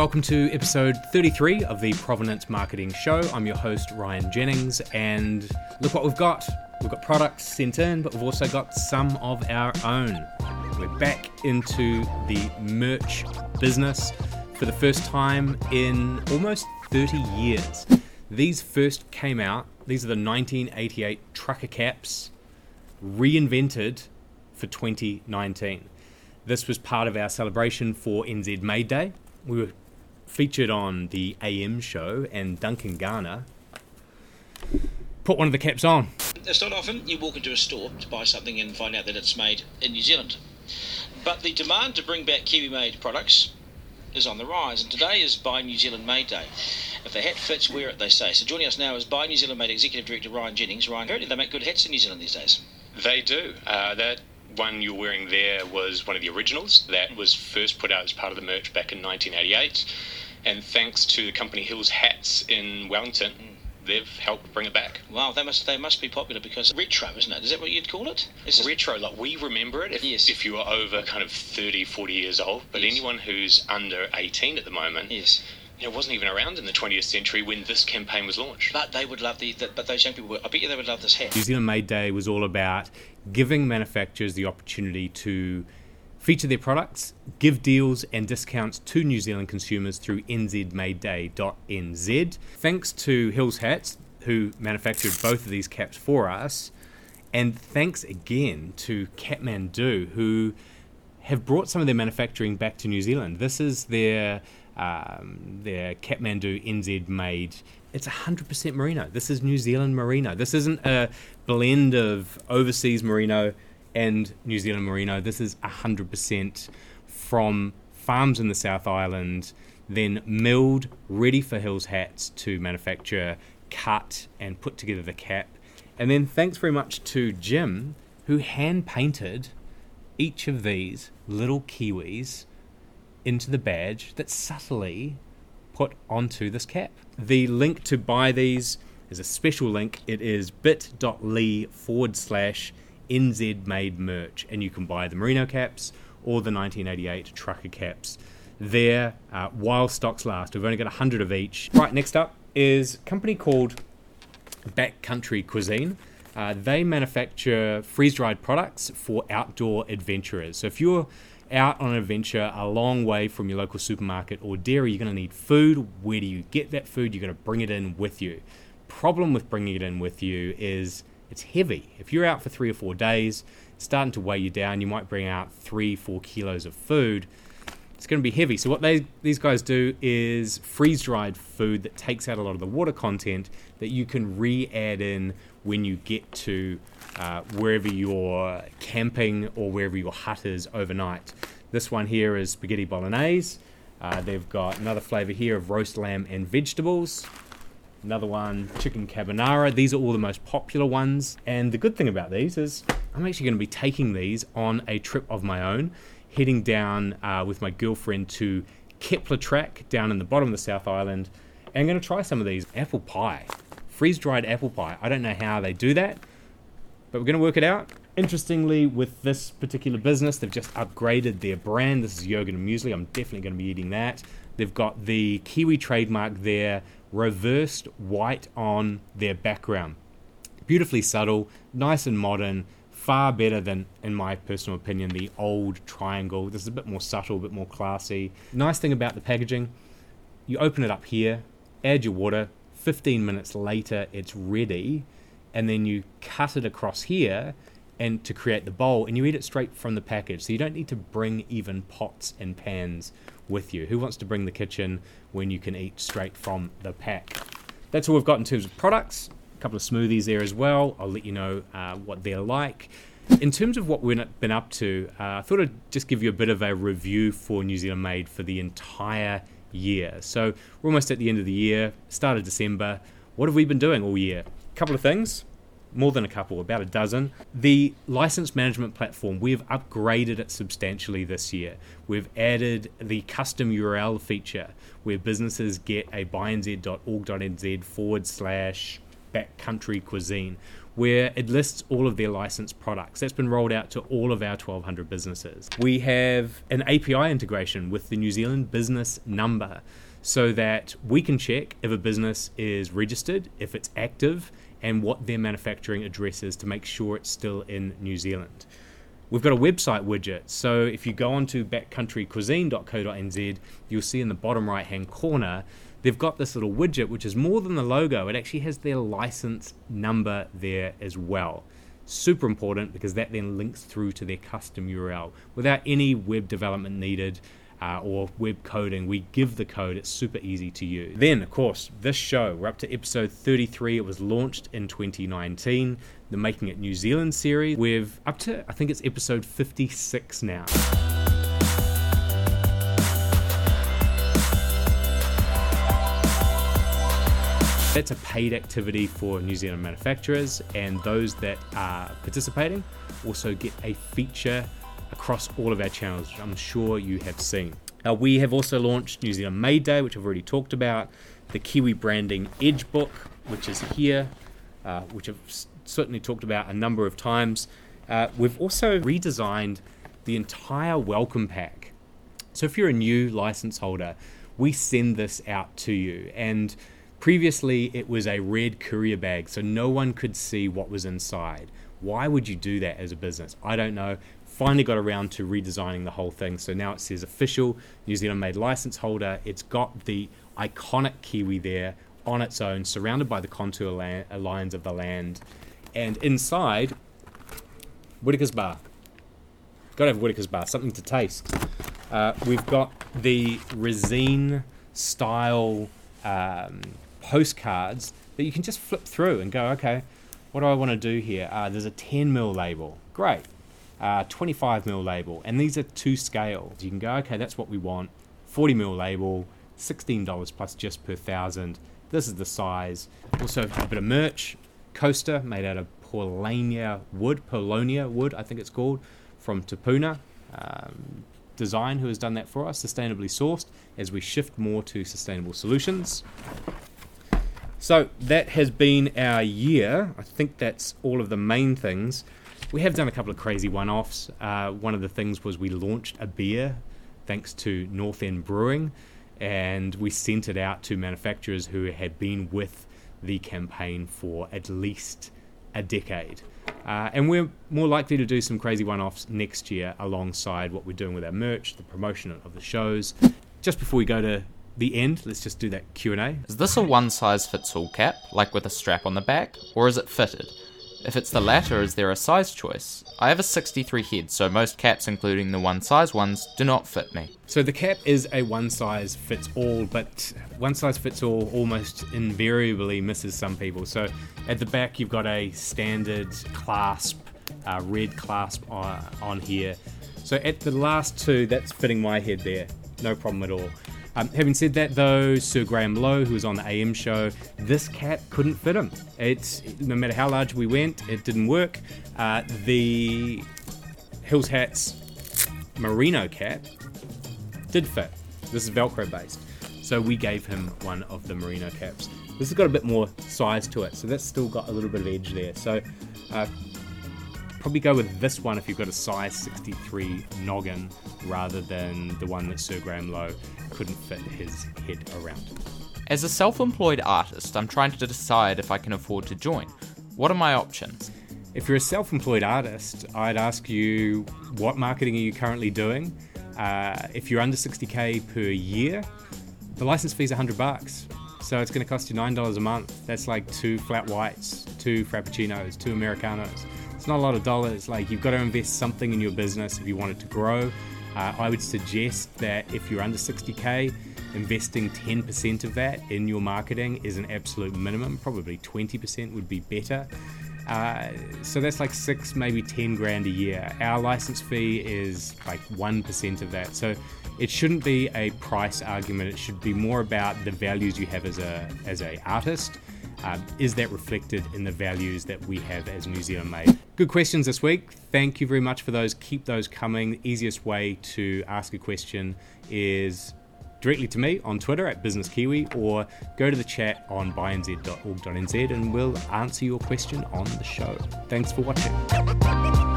Welcome to episode 33 of the Provenance Marketing Show. I'm your host, Ryan Jennings, and look what we've got. We've got products sent in, but we've also got some of our own. We're back into the merch business for the first time in almost 30 years. These first came out, these are the 1988 trucker caps, reinvented for 2019. This was part of our celebration for NZ Made Day. We were featured on the AM show, and Duncan Garner put one of the caps on. It's not often you walk into a store to buy something and find out that it's made in New Zealand. But the demand to bring back Kiwi made products is on the rise, and today is Buy New Zealand Made Day. If the hat fits, wear it, they say. So joining us now is Buy New Zealand Made Executive Director Ryan Jennings. Ryan, do they make good hats in New Zealand these days? They do. Uh, that one you're wearing there was one of the originals that was first put out as part of the merch back in 1988. And thanks to the company Hills Hats in Wellington, they've helped bring it back. Wow, they must they must be popular because retro, isn't it? Is that what you'd call it? it? Is Retro, like we remember it if, Yes. if you are over kind of 30, 40 years old. But Yes. anyone who's under 18 at the moment, yes, you know, wasn't even around in the 20th century when this campaign was launched. but they would love the, the but those young people. Would, I bet you they would love this hat. New Zealand Made Day was all about giving manufacturers the opportunity to feature their products, give deals and discounts to New Zealand consumers through nzmadeday.nz. Thanks to Hills Hats, who manufactured both of these caps for us, and thanks again to Kathmandu, who have brought some of their manufacturing back to New Zealand. This is their um, their Kathmandu NZ made. It's 100% merino. This is New Zealand merino. This isn't a blend of overseas merino and New Zealand merino. This is 100% from farms in the South Island, then milled, ready for Hills hats to manufacture, cut, and put together the cap. And then thanks very much to Jim, who hand painted each of these little kiwis into the badge that's subtly put onto this cap. The link to buy these is a special link. It is bit.ly forward slash NZ made merch, and you can buy the merino caps or the 1988 trucker caps there uh, while stocks last. We've only got 100 of each. Right, next up is a company called Backcountry Cuisine. Uh, they manufacture freeze dried products for outdoor adventurers. So if you're out on an adventure a long way from your local supermarket or dairy, you're going to need food. Where do you get that food? You're going to bring it in with you. Problem with bringing it in with you is it's heavy. If you're out for three or four days, it's starting to weigh you down. You might bring out three, four kilos of food it's going to be heavy. So what they these guys do is freeze dried food that takes out a lot of the water content that you can re-add in when you get to uh, wherever you're camping or wherever your hut is overnight. This one here is spaghetti bolognese. Uh, they've got another flavor here of roast lamb and vegetables. Another one, chicken carbonara. These are all the most popular ones. And the good thing about these is I'm actually going to be taking these on a trip of my own, heading down uh, with my girlfriend to Kepler Track down in the bottom of the South Island. And I'm going to try some of these apple pie, freeze dried apple pie. I don't know how they do that, but we're going to work it out. Interestingly, with this particular business, they've just upgraded their brand. This is and muesli. I'm definitely going to be eating that. They've got the Kiwi trademark there, reversed white on their background. Beautifully subtle, nice and modern, far better than, in my personal opinion, the old triangle. This is a bit more subtle, a bit more classy. Nice thing about the packaging, you open it up here, add your water, 15 minutes later it's ready, and then you cut it across here and to create the bowl and you eat it straight from the package. So you don't need to bring even pots and pans with you. Who wants to bring the kitchen when you can eat straight from the pack? That's all we've got in terms of products. A couple of smoothies there as well. I'll let you know uh, what they're like. In terms of what we've been up to, uh, I thought I'd just give you a bit of a review for New Zealand Made for the entire year. So we're almost at the end of the year, start of December. What have we been doing all year? Couple of things, more than a couple, about a dozen. The license management platform, we've upgraded it substantially this year. We've added the custom URL feature where businesses get a buyNz.org.nz forward slash Backcountry Cuisine, where it lists all of their licensed products. That's been rolled out to all of our 1,200 businesses. We have an API integration with the New Zealand business number so that we can check if a business is registered, if it's active, and what their manufacturing address is to make sure it's still in New Zealand. We've got a website widget, so if you go onto backcountrycuisine.co.nz, you'll see in the bottom right hand corner they've got this little widget which is more than the logo, it actually has their license number there as well. Super important because that then links through to their custom URL without any web development needed uh, or web coding. We give the code, it's super easy to use. Then, of course, this show, we're up to episode 33. It was launched in 2019, the Making It New Zealand series. We're up to, I think it's episode 56 now. That's a paid activity for New Zealand manufacturers, and those that are participating also get a feature across all of our channels, which I'm sure you have seen. Uh, we have also launched New Zealand Made Day, which I've already talked about, the Kiwi Branding Edge book, which is here, uh, which I've certainly talked about a number of times. Uh, we've also redesigned the entire welcome pack. So if you're a new license holder, we send this out to you. And previously, it was a red courier bag, so no one could see what was inside. Why would you do that as a business? I don't know finally got around to redesigning the whole thing. So now it says official New Zealand made license holder. It's got the iconic Kiwi there on its own, surrounded by the contour lines of the land. And inside, Whittaker's Bar. Got to have Whittaker's Bar, something to taste. Uh, we've got the resine style um, postcards that you can just flip through and go, okay, what do I want to do here? Uh, there's a 10 mil label. Great uh, 25 mil label, and these are two scales. You can go, okay, that's what we want. 40 mil label, $16 plus just per thousand. This is the size. Also, a bit of merch, coaster made out of Paulownia wood, Paulownia wood, I think it's called, from Tapuna. Um, Design, who has done that for us, sustainably sourced, as we shift more to sustainable solutions. So that has been our year. I think that's all of the main things. We have done a couple of crazy one offs. Uh, one of the things was we launched a beer thanks to North End Brewing, and we sent it out to manufacturers who had been with the campaign for at least a decade. Uh, and we're more likely to do some crazy one offs next year alongside what we're doing with our merch, the promotion of the shows. Just before we go to the end, let's just do that Q&A. Is this a one size fits all cap, like with a strap on the back, or is it fitted? If it's the latter, is there a size choice? I have a 63 head, so most caps, including the one size ones, do not fit me. So the cap is a one size fits all, but one size fits all almost invariably misses some people. So at the back, you've got a standard clasp, uh, red clasp on, on here. So at the last two, that's fitting my head there, no problem at all. Um, having said that, though, Sir Graham Lowe, who was on the AM show, this cap couldn't fit him. It's no matter how large we went, it didn't work. Uh, the Hills Hats merino cap did fit. This is Velcro based, so we gave him one of the merino caps. This has got a bit more size to it, so that's still got a little bit of edge there. So. Uh, probably go with this one if you've got a size 63 noggin rather than the one that Sir Graham Lowe couldn't fit his head around. As a self employed artist, I'm trying to decide if I can afford to join. What are my options? If you're a self employed artist, I'd ask you what marketing are you currently doing? Uh, if you're under 60k per year, the license fee is 100 bucks. So it's going to cost you $9 a month. That's like two flat whites, two frappuccinos, two Americanos it's not a lot of dollars. Like you've got to invest something in your business if you want it to grow. Uh, I would suggest that if you're under 60k, investing 10% of that in your marketing is an absolute minimum. Probably 20% would be better. Uh, so that's like six, maybe 10 grand a year. Our license fee is like 1% of that. So it shouldn't be a price argument. It should be more about the values you have as a as a artist um, is that reflected in the values that we have as New Zealand made? Good questions this week. Thank you very much for those. Keep those coming. The easiest way to ask a question is directly to me on Twitter at BusinessKiwi or go to the chat on buynz.org.nz and we'll answer your question on the show. Thanks for watching.